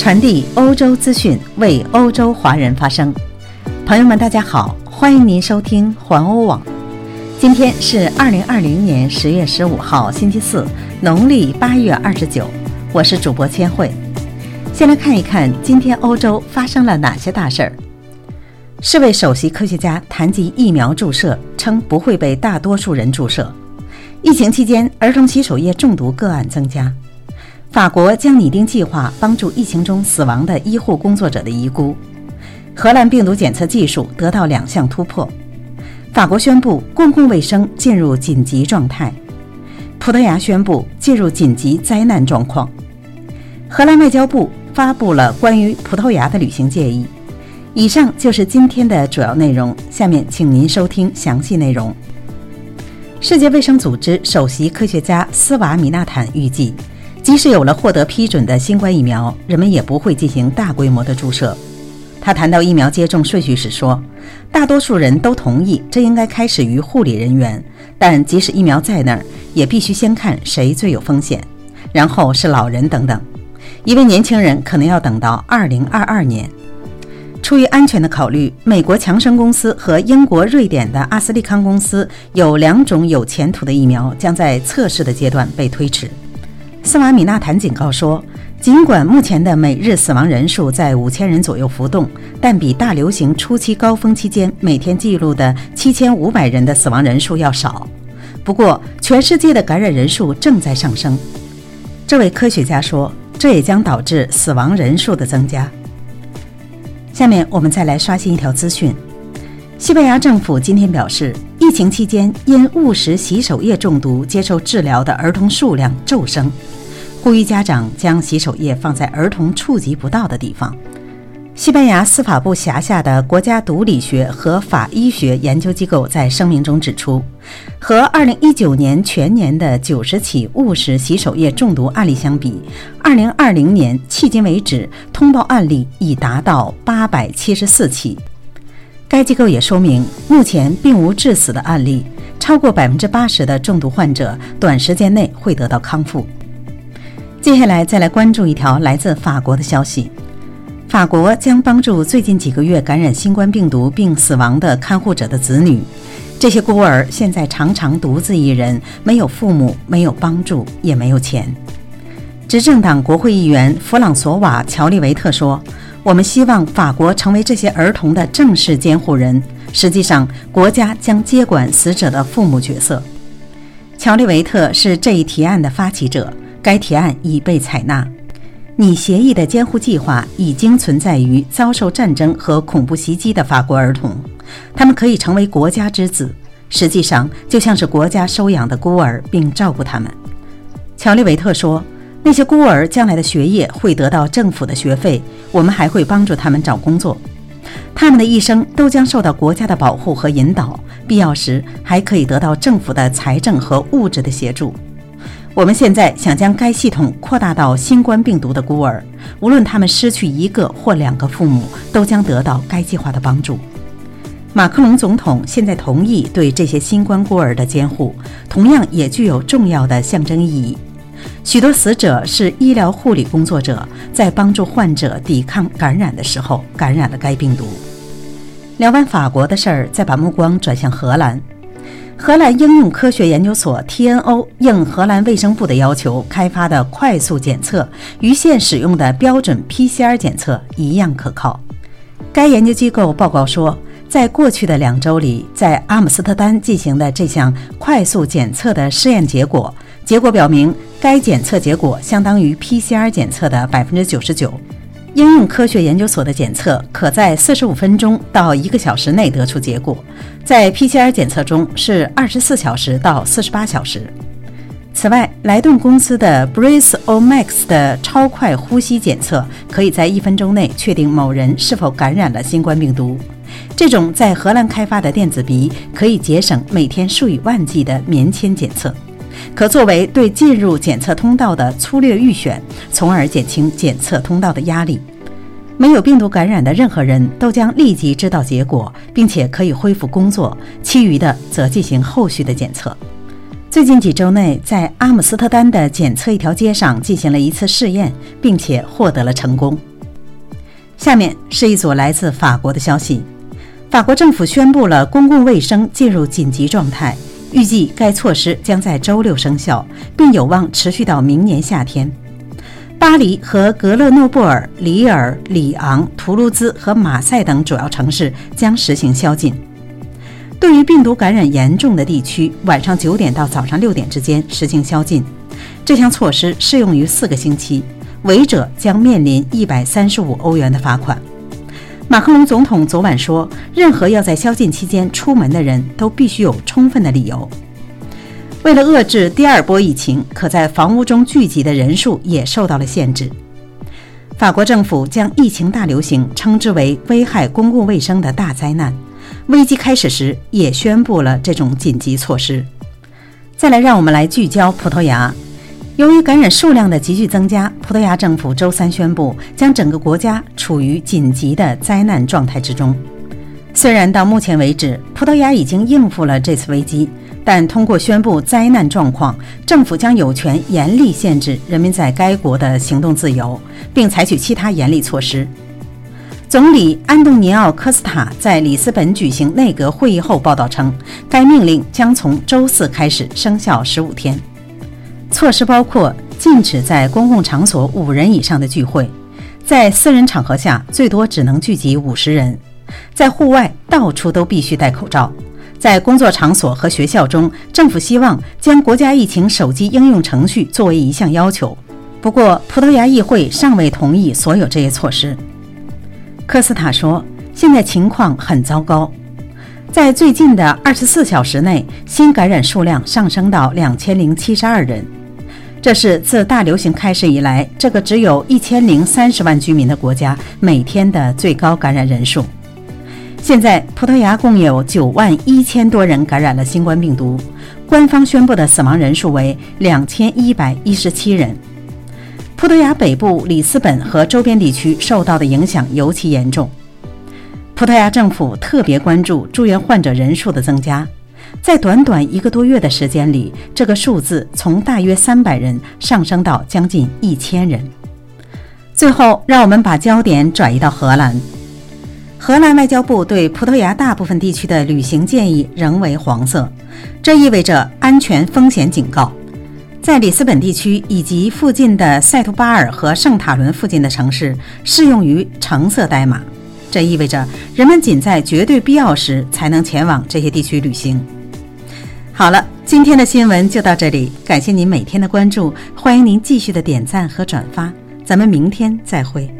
传递欧洲资讯，为欧洲华人发声。朋友们，大家好，欢迎您收听环欧网。今天是二零二零年十月十五号，星期四，农历八月二十九。我是主播千惠。先来看一看今天欧洲发生了哪些大事儿。世卫首席科学家谈及疫苗注射，称不会被大多数人注射。疫情期间，儿童洗手液中毒个案增加。法国将拟定计划帮助疫情中死亡的医护工作者的遗孤。荷兰病毒检测技术得到两项突破。法国宣布公共卫生进入紧急状态。葡萄牙宣布进入紧急灾难状况。荷兰外交部发布了关于葡萄牙的旅行建议。以上就是今天的主要内容。下面请您收听详细内容。世界卫生组织首席科学家斯瓦米纳坦预计。即使有了获得批准的新冠疫苗，人们也不会进行大规模的注射。他谈到疫苗接种顺序时说：“大多数人都同意这应该开始于护理人员，但即使疫苗在那儿，也必须先看谁最有风险，然后是老人等等。一位年轻人可能要等到2022年。”出于安全的考虑，美国强生公司和英国、瑞典的阿斯利康公司有两种有前途的疫苗将在测试的阶段被推迟。斯瓦米纳坦警告说，尽管目前的每日死亡人数在五千人左右浮动，但比大流行初期高峰期间每天记录的七千五百人的死亡人数要少。不过，全世界的感染人数正在上升。这位科学家说，这也将导致死亡人数的增加。下面我们再来刷新一条资讯：西班牙政府今天表示，疫情期间因误食洗手液中毒接受治疗的儿童数量骤升。呼吁家长将洗手液放在儿童触及不到的地方。西班牙司法部辖下的国家毒理学和法医学研究机构在声明中指出，和2019年全年的90起误食洗手液中毒案例相比，2020年迄今为止通报案例已达到874起。该机构也说明，目前并无致死的案例，超过百分之八十的中毒患者短时间内会得到康复。接下来再来关注一条来自法国的消息：法国将帮助最近几个月感染新冠病毒并死亡的看护者的子女。这些孤儿现在常常独自一人，没有父母，没有帮助，也没有钱。执政党国会议员弗朗索瓦·乔利维特说：“我们希望法国成为这些儿童的正式监护人。实际上，国家将接管死者的父母角色。”乔利维特是这一提案的发起者。该提案已被采纳。拟协议的监护计划已经存在于遭受战争和恐怖袭击的法国儿童，他们可以成为国家之子，实际上就像是国家收养的孤儿，并照顾他们。乔利维特说：“那些孤儿将来的学业会得到政府的学费，我们还会帮助他们找工作。他们的一生都将受到国家的保护和引导，必要时还可以得到政府的财政和物质的协助。”我们现在想将该系统扩大到新冠病毒的孤儿，无论他们失去一个或两个父母，都将得到该计划的帮助。马克龙总统现在同意对这些新冠孤儿的监护，同样也具有重要的象征意义。许多死者是医疗护理工作者，在帮助患者抵抗感染的时候感染了该病毒。聊完法国的事儿，再把目光转向荷兰。荷兰应用科学研究所 （TNO） 应荷兰卫生部的要求开发的快速检测，与现使用的标准 PCR 检测一样可靠。该研究机构报告说，在过去的两周里，在阿姆斯特丹进行的这项快速检测的试验结果，结果表明，该检测结果相当于 PCR 检测的百分之九十九。应用科学研究所的检测可在四十五分钟到一个小时内得出结果，在 PCR 检测中是二十四小时到四十八小时。此外，莱顿公司的 Breathe Omics 的超快呼吸检测可以在一分钟内确定某人是否感染了新冠病毒。这种在荷兰开发的电子鼻可以节省每天数以万计的棉签检测。可作为对进入检测通道的粗略预选，从而减轻检测通道的压力。没有病毒感染的任何人都将立即知道结果，并且可以恢复工作，其余的则进行后续的检测。最近几周内，在阿姆斯特丹的检测一条街上进行了一次试验，并且获得了成功。下面是一组来自法国的消息：法国政府宣布了公共卫生进入紧急状态，预计该措施将在周六生效，并有望持续到明年夏天。巴黎和格勒诺布尔、里尔、里昂、图卢兹和马赛等主要城市将实行宵禁。对于病毒感染严重的地区，晚上九点到早上六点之间实行宵禁。这项措施适用于四个星期，违者将面临一百三十五欧元的罚款。马克龙总统昨晚说，任何要在宵禁期间出门的人都必须有充分的理由。为了遏制第二波疫情，可在房屋中聚集的人数也受到了限制。法国政府将疫情大流行称之为危害公共卫生的大灾难。危机开始时也宣布了这种紧急措施。再来，让我们来聚焦葡萄牙。由于感染数量的急剧增加，葡萄牙政府周三宣布将整个国家处于紧急的灾难状态之中。虽然到目前为止，葡萄牙已经应付了这次危机。但通过宣布灾难状况，政府将有权严厉限制人民在该国的行动自由，并采取其他严厉措施。总理安东尼奥·科斯塔在里斯本举行内阁会议后报道称，该命令将从周四开始生效十五天。措施包括禁止在公共场所五人以上的聚会，在私人场合下最多只能聚集五十人，在户外到处都必须戴口罩。在工作场所和学校中，政府希望将国家疫情手机应用程序作为一项要求。不过，葡萄牙议会尚未同意所有这些措施。科斯塔说：“现在情况很糟糕，在最近的二十四小时内，新感染数量上升到两千零七十二人，这是自大流行开始以来，这个只有一千零三十万居民的国家每天的最高感染人数。”现在，葡萄牙共有九万一千多人感染了新冠病毒，官方宣布的死亡人数为两千一百一十七人。葡萄牙北部里斯本和周边地区受到的影响尤其严重。葡萄牙政府特别关注住院患者人数的增加，在短短一个多月的时间里，这个数字从大约三百人上升到将近一千人。最后，让我们把焦点转移到荷兰。荷兰外交部对葡萄牙大部分地区的旅行建议仍为黄色，这意味着安全风险警告。在里斯本地区以及附近的塞图巴尔和圣塔伦附近的城市适用于橙色代码，这意味着人们仅在绝对必要时才能前往这些地区旅行。好了，今天的新闻就到这里，感谢您每天的关注，欢迎您继续的点赞和转发，咱们明天再会。